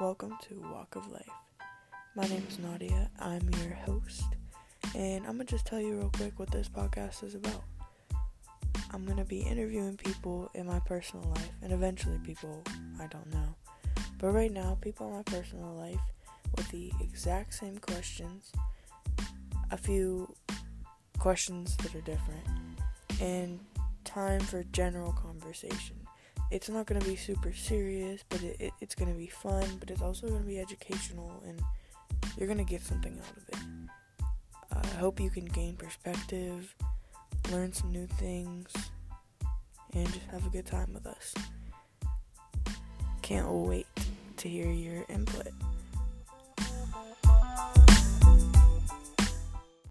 welcome to Walk of Life. My name is Nadia, I'm your host, and I'm gonna just tell you real quick what this podcast is about. I'm gonna be interviewing people in my personal life, and eventually people I don't know. But right now, people in my personal life with the exact same questions, a few questions that are different, and time for general conversation it's not going to be super serious, but it, it, it's going to be fun, but it's also going to be educational, and you're going to get something out of it. I hope you can gain perspective, learn some new things, and just have a good time with us. Can't wait to hear your input.